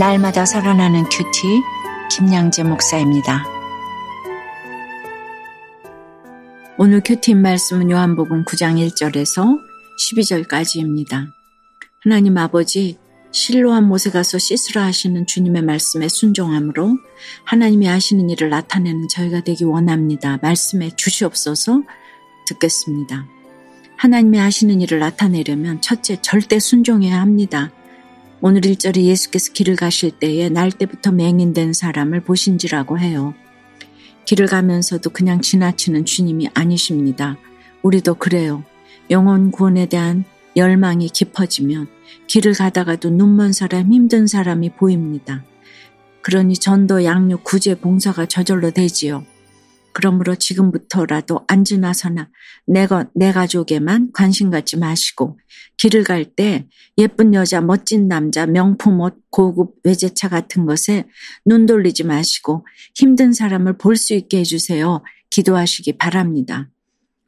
날마다 살아나는 큐티 김양재 목사입니다. 오늘 큐티인 말씀은 요한복음 9장 1절에서 12절까지입니다. 하나님 아버지 실로한 못에 가서 씻으라 하시는 주님의 말씀에 순종함으로 하나님이 하시는 일을 나타내는 저희가 되기 원합니다. 말씀해 주시옵소서 듣겠습니다. 하나님이 하시는 일을 나타내려면 첫째 절대 순종해야 합니다. 오늘 일절에 예수께서 길을 가실 때에 날 때부터 맹인된 사람을 보신지라고 해요. 길을 가면서도 그냥 지나치는 주님이 아니십니다. 우리도 그래요. 영혼 구원에 대한 열망이 깊어지면 길을 가다가도 눈먼 사람, 힘든 사람이 보입니다. 그러니 전도, 양육, 구제, 봉사가 저절로 되지요. 그러므로 지금부터라도 앉으나서나 내가, 내 가족에만 관심 갖지 마시고 길을 갈 때 예쁜 여자, 멋진 남자, 명품 옷, 고급 외제차 같은 것에 눈 돌리지 마시고 힘든 사람을 볼 수 있게 해주세요. 기도하시기 바랍니다.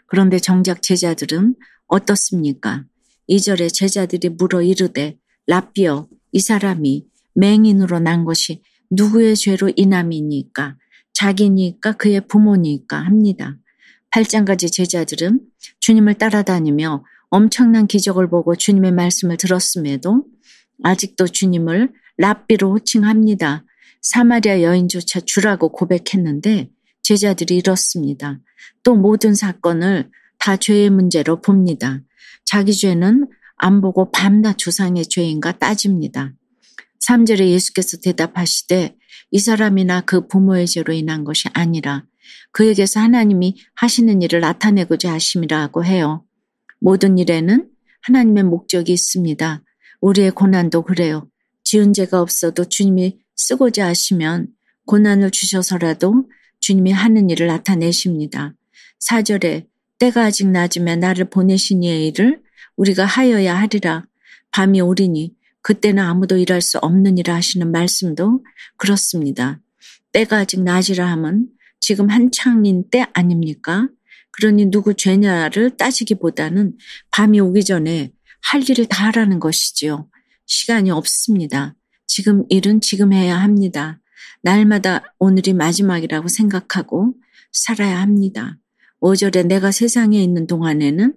그런데 정작 제자들은 어떻습니까? 이절에 제자들이 물어 이르되 라비어 이 사람이 맹인으로 난 것이 누구의 죄로 인함이니까 자기니까 그의 부모니까 합니다. 8장까지 제자들은 주님을 따라다니며 엄청난 기적을 보고 주님의 말씀을 들었음에도 아직도 주님을 랍비로 호칭합니다. 사마리아 여인조차 주라고 고백했는데 제자들이 이렇습니다. 또 모든 사건을 다 죄의 문제로 봅니다. 자기 죄는 안 보고 밤낮 조상의 죄인가 따집니다. 3절에 예수께서 대답하시되 이 사람이나 그 부모의 죄로 인한 것이 아니라 그에게서 하나님이 하시는 일을 나타내고자 하심이라고 해요. 모든 일에는 하나님의 목적이 있습니다. 우리의 고난도 그래요. 지은 죄가 없어도 주님이 쓰고자 하시면 고난을 주셔서라도 주님이 하는 일을 나타내십니다. 4절에 때가 아직 낮으면 나를 보내신 이의 일을 우리가 하여야 하리라. 밤이 오리니 그때는 아무도 일할 수 일을 하시는 말씀도 그렇습니다. 때가 아직 낮이라 함은 지금 한창인 때 아닙니까? 그러니 누구 죄냐를 따지기보다는 밤이 오기 전에 할 일을 다 하라는 것이지요. 시간이 없습니다. 지금 일은 지금 해야 합니다. 날마다 오늘이 마지막이라고 생각하고 살아야 합니다. 5절에 내가 세상에 있는 동안에는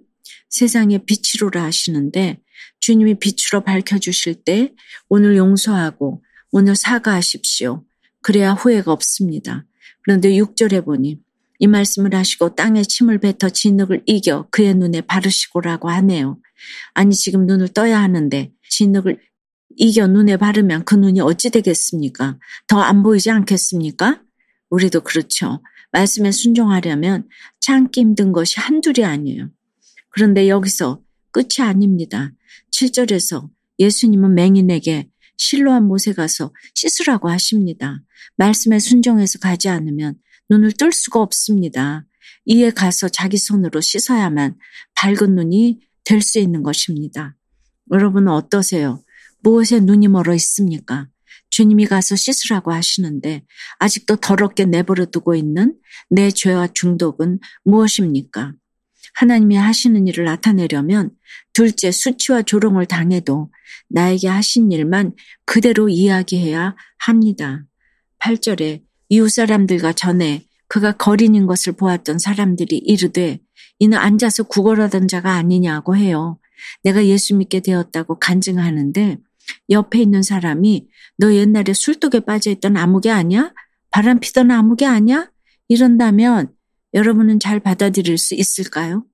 세상의 빛이로라 하시는데 주님이 빛으로 밝혀주실 때 오늘 용서하고 오늘 사과하십시오. 그래야 후회가 없습니다. 그런데 6절에 보니 이 말씀을 하시고 땅에 침을 뱉어 진흙을 이겨 그의 눈에 바르시고라고 하네요. 아니 지금 눈을 떠야 하는데 진흙을 이겨 눈에 바르면 그 눈이 어찌 되겠습니까? 더 안 보이지 않겠습니까? 우리도 그렇죠. 말씀에 순종하려면 참기 힘든 것이 한둘이 아니에요. 그런데 여기서 끝이 아닙니다. 7절에서 예수님은 맹인에게 실로한 못에 가서 씻으라고 하십니다. 말씀에 순종해서 가지 않으면 눈을 뜰 수가 없습니다. 이에 가서 자기 손으로 씻어야만 밝은 눈이 될 수 있는 것입니다. 여러분은 어떠세요? 무엇에 눈이 멀어 있습니까? 주님이 가서 씻으라고 하시는데 아직도 더럽게 내버려 두고 있는 내 죄와 중독은 무엇입니까? 하나님이 하시는 일을 나타내려면 둘째 수치와 조롱을 당해도 나에게 하신 일만 그대로 이야기해야 합니다. 8절에 이웃 사람들과 전에 그가 거린인 것을 보았던 사람들이 이르되 이는 앉아서 구걸하던 자가 아니냐고 해요. 내가 예수 믿게 되었다고 간증하는데 옆에 있는 사람이 너 옛날에 술독에 빠져있던 아무개 아니야? 바람 피던 아무개 아니야? 이런다면 여러분은 잘 받아들일 수 있을까요?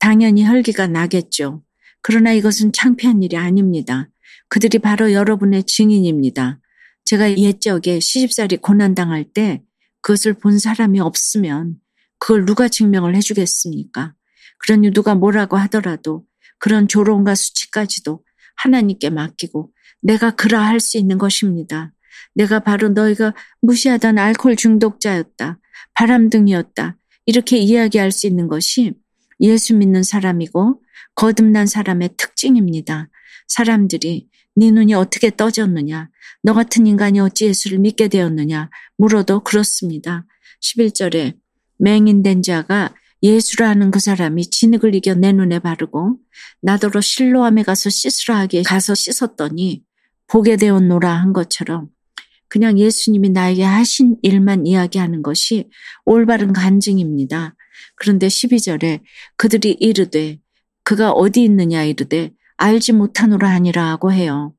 당연히 혈기가 나겠죠. 그러나 이것은 창피한 일이 아닙니다. 그들이 바로 여러분의 증인입니다. 제가 옛적에 시집살이 고난당할 때 그것을 본 사람이 없으면 그걸 누가 증명을 해주겠습니까? 그러니 누가 뭐라고 하더라도 그런 조롱과 수치까지도 하나님께 맡기고 내가 그러할 수 있는 것입니다. 내가 바로 너희가 무시하던 알코올 중독자였다. 바람둥이였다. 이렇게 이야기할 수 있는 것이 예수 믿는 사람이고 거듭난 사람의 특징입니다. 사람들이 네 눈이 어떻게 떠졌느냐? 너 같은 인간이 어찌 예수를 믿게 되었느냐? 물어도 그렇습니다. 11절에 맹인된 자가 예수라는 그 사람이 진흙을 이겨 내 눈에 바르고 나더러 실로암에 가서 씻으라 하기에 가서 씻었더니 보게 되었노라 한 것처럼 그냥 예수님이 나에게 하신 일만 이야기하는 것이 올바른 간증입니다. 그런데 12절에 그들이 이르되 그가 어디 있느냐 이르되 알지 못하노라 하니라 하고 해요.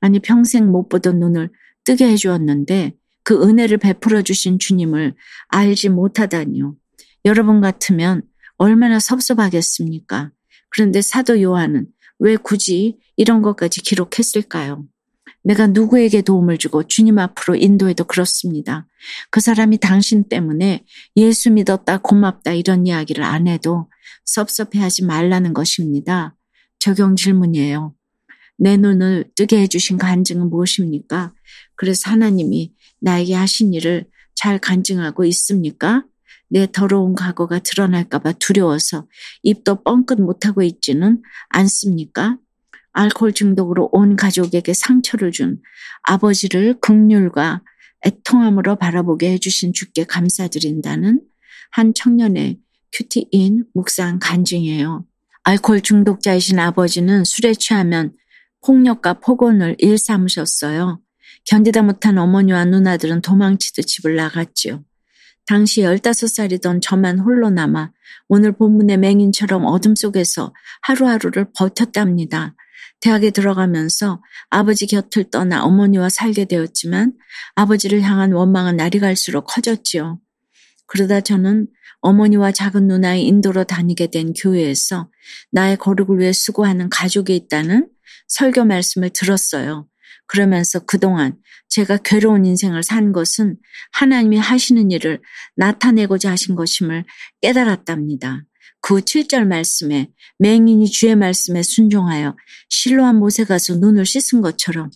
아니 평생 못 보던 눈을 뜨게 해주었는데 그 은혜를 베풀어 주신 주님을 알지 못하다니요. 여러분 같으면 얼마나 섭섭하겠습니까? 그런데 사도 요한은 왜 굳이 이런 것까지 기록했을까요? 내가 누구에게 도움을 주고 주님 앞으로 인도해도 그렇습니다. 그 사람이 당신 때문에 예수 믿었다 고맙다 이런 이야기를 안 해도 섭섭해 하지 말라는 것입니다. 적용 질문이에요. 내 눈을 뜨게 해주신 간증은 무엇입니까? 그래서 하나님이 나에게 하신 일을 잘 간증하고 있습니까? 내 더러운 과거가 드러날까봐 두려워서 입도 뻥끗 못하고 있지는 않습니까? 알코올 중독으로 온 가족에게 상처를 준 아버지를 극률과 애통함으로 바라보게 해주신 주께 감사드린다는 한 청년의 큐티인 묵상 간증이에요. 알코올 중독자이신 아버지는 술에 취하면 폭력과 폭언을 일삼으셨어요. 견디다 못한 어머니와 누나들은 도망치듯 집을 나갔지요. 당시 15살이던 저만 홀로 남아 오늘 본문의 맹인처럼 어둠 속에서 하루하루를 버텼답니다. 대학에 들어가면서 아버지 곁을 떠나 어머니와 살게 되었지만 아버지를 향한 원망은 날이 갈수록 커졌지요. 그러다 저는 어머니와 작은 누나의 인도로 다니게 된 교회에서 나의 거룩을 위해 수고하는 가족이 있다는 설교 말씀을 들었어요. 그러면서 그동안 제가 괴로운 인생을 산 것은 하나님이 하시는 일을 나타내고자 하신 것임을 깨달았답니다. 그 7절 말씀에 맹인이 주의 말씀에 순종하여 실로한 못에 가서 눈을 씻은 것처럼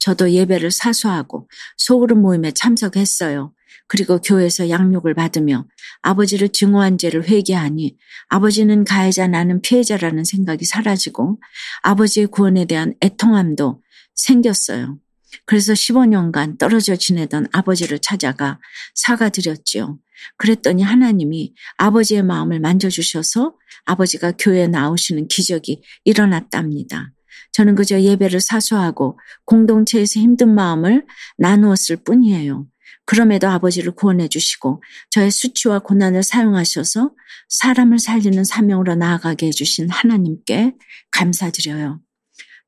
저도 예배를 사수하고 소그룹 모임에 참석했어요. 그리고 교회에서 양육을 받으며 아버지를 증오한 죄를 회개하니 아버지는 가해자 나는 피해자라는 생각이 사라지고 아버지의 구원에 대한 애통함도 생겼어요. 그래서 15년간 떨어져 지내던 아버지를 찾아가 사과드렸지요. 그랬더니 하나님이 아버지의 마음을 만져주셔서 아버지가 교회에 나오시는 기적이 일어났답니다. 저는 그저 예배를 사수하고 공동체에서 힘든 마음을 나누었을 뿐이에요. 그럼에도 아버지를 구원해 주시고 저의 수치와 고난을 사용하셔서 사람을 살리는 사명으로 나아가게 해주신 하나님께 감사드려요.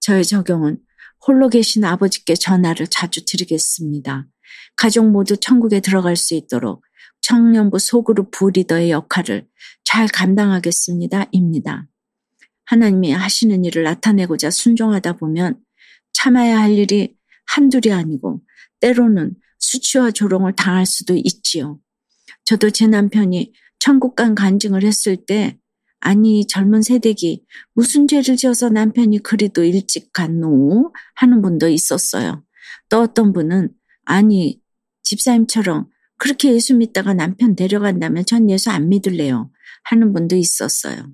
저의 적용은 홀로 계신 아버지께 전화를 자주 드리겠습니다. 가족 모두 천국에 들어갈 수 있도록 청년부 소그룹 부리더의 역할을 잘 감당하겠습니다. 입니다. 하나님이 하시는 일을 나타내고자 순종하다 보면 참아야 할 일이 한둘이 아니고 때로는 수치와 조롱을 당할 수도 있지요. 저도 제 남편이 천국 간 간증을 했을 때 아니 젊은 세대기 무슨 죄를 지어서 남편이 그리도 일찍 갔노 하는 분도 있었어요. 또 어떤 분은 아니 집사님처럼 그렇게 예수 믿다가 남편 데려간다면 전 예수 안 믿을래요 하는 분도 있었어요.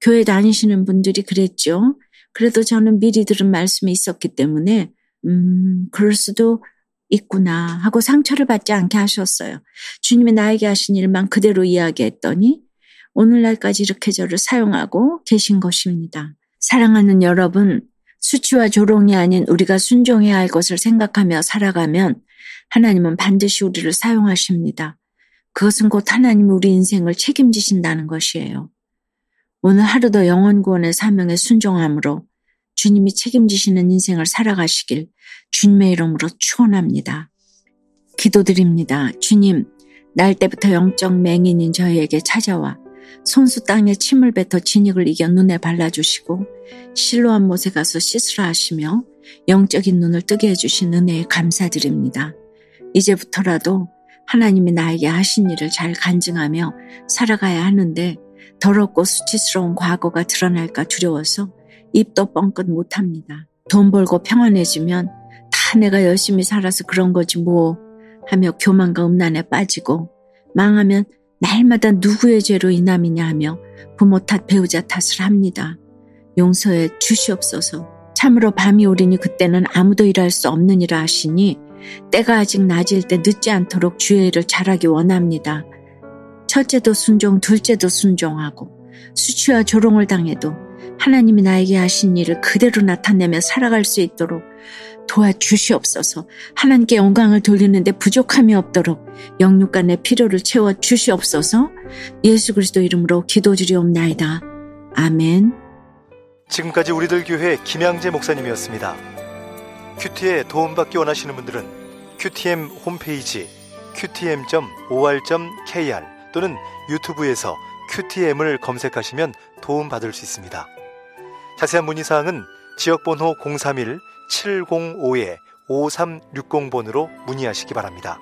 교회 다니시는 분들이 그랬죠. 그래도 저는 미리 들은 말씀이 있었기 때문에 음 그럴 수도 있구나 하고 상처를 받지 않게 하셨어요. 주님이 나에게 하신 일만 그대로 이야기했더니 오늘날까지 이렇게 저를 사용하고 계신 것입니다. 사랑하는 여러분, 수치와 조롱이 아닌 우리가 순종해야 할 것을 생각하며 살아가면 하나님은 반드시 우리를 사용하십니다. 그것은 곧 하나님이 우리 인생을 책임지신다는 것이에요. 오늘 하루도 영원 구원의 사명에 순종함으로 주님이 책임지시는 인생을 살아가시길 주님의 이름으로 축원합니다. 기도드립니다. 주님, 날 때부터 영적 맹인인 저희에게 찾아와 손수 땅에 침을 뱉어 진흙을 이겨 눈에 발라주시고 실로한 못에 가서 씻으라 하시며 영적인 눈을 뜨게 해주신 은혜에 감사드립니다. 이제부터라도 하나님이 나에게 하신 일을 잘 간증하며 살아가야 하는데 더럽고 수치스러운 과거가 드러날까 두려워서 입도 뻥끗 못합니다. 돈 벌고 평안해지면 다 내가 열심히 살아서 그런 거지 뭐 하며 교만과 음란에 빠지고 망하면 날마다 누구의 죄로 인함이냐 하며 부모 탓, 배우자 탓을 합니다. 용서해 주시옵소서. 참으로 밤이 오리니 그때는 아무도 일할 수 일을 하시니 때가 아직 낮일 때 늦지 않도록 주의 일을 잘하기 원합니다. 첫째도 순종, 둘째도 순종하고 수치와 조롱을 당해도 하나님이 나에게 하신 일을 그대로 나타내며 살아갈 수 있도록 도와주시옵소서. 하나님께 영광을 돌리는데 부족함이 없도록 영육간의 필요를 채워 주시옵소서. 예수 그리스도 이름으로 기도드리옵나이다. 아멘. 지금까지 우리들 교회 김양재 목사님이었습니다. 큐티에 도움받기 원하시는 분들은 큐티엠 홈페이지 qtm.or.kr 또는 유튜브에서 큐티엠을 검색하시면 도움받을 수 있습니다. 자세한 문의사항은 지역번호 031-705-5360번으로 문의하시기 바랍니다.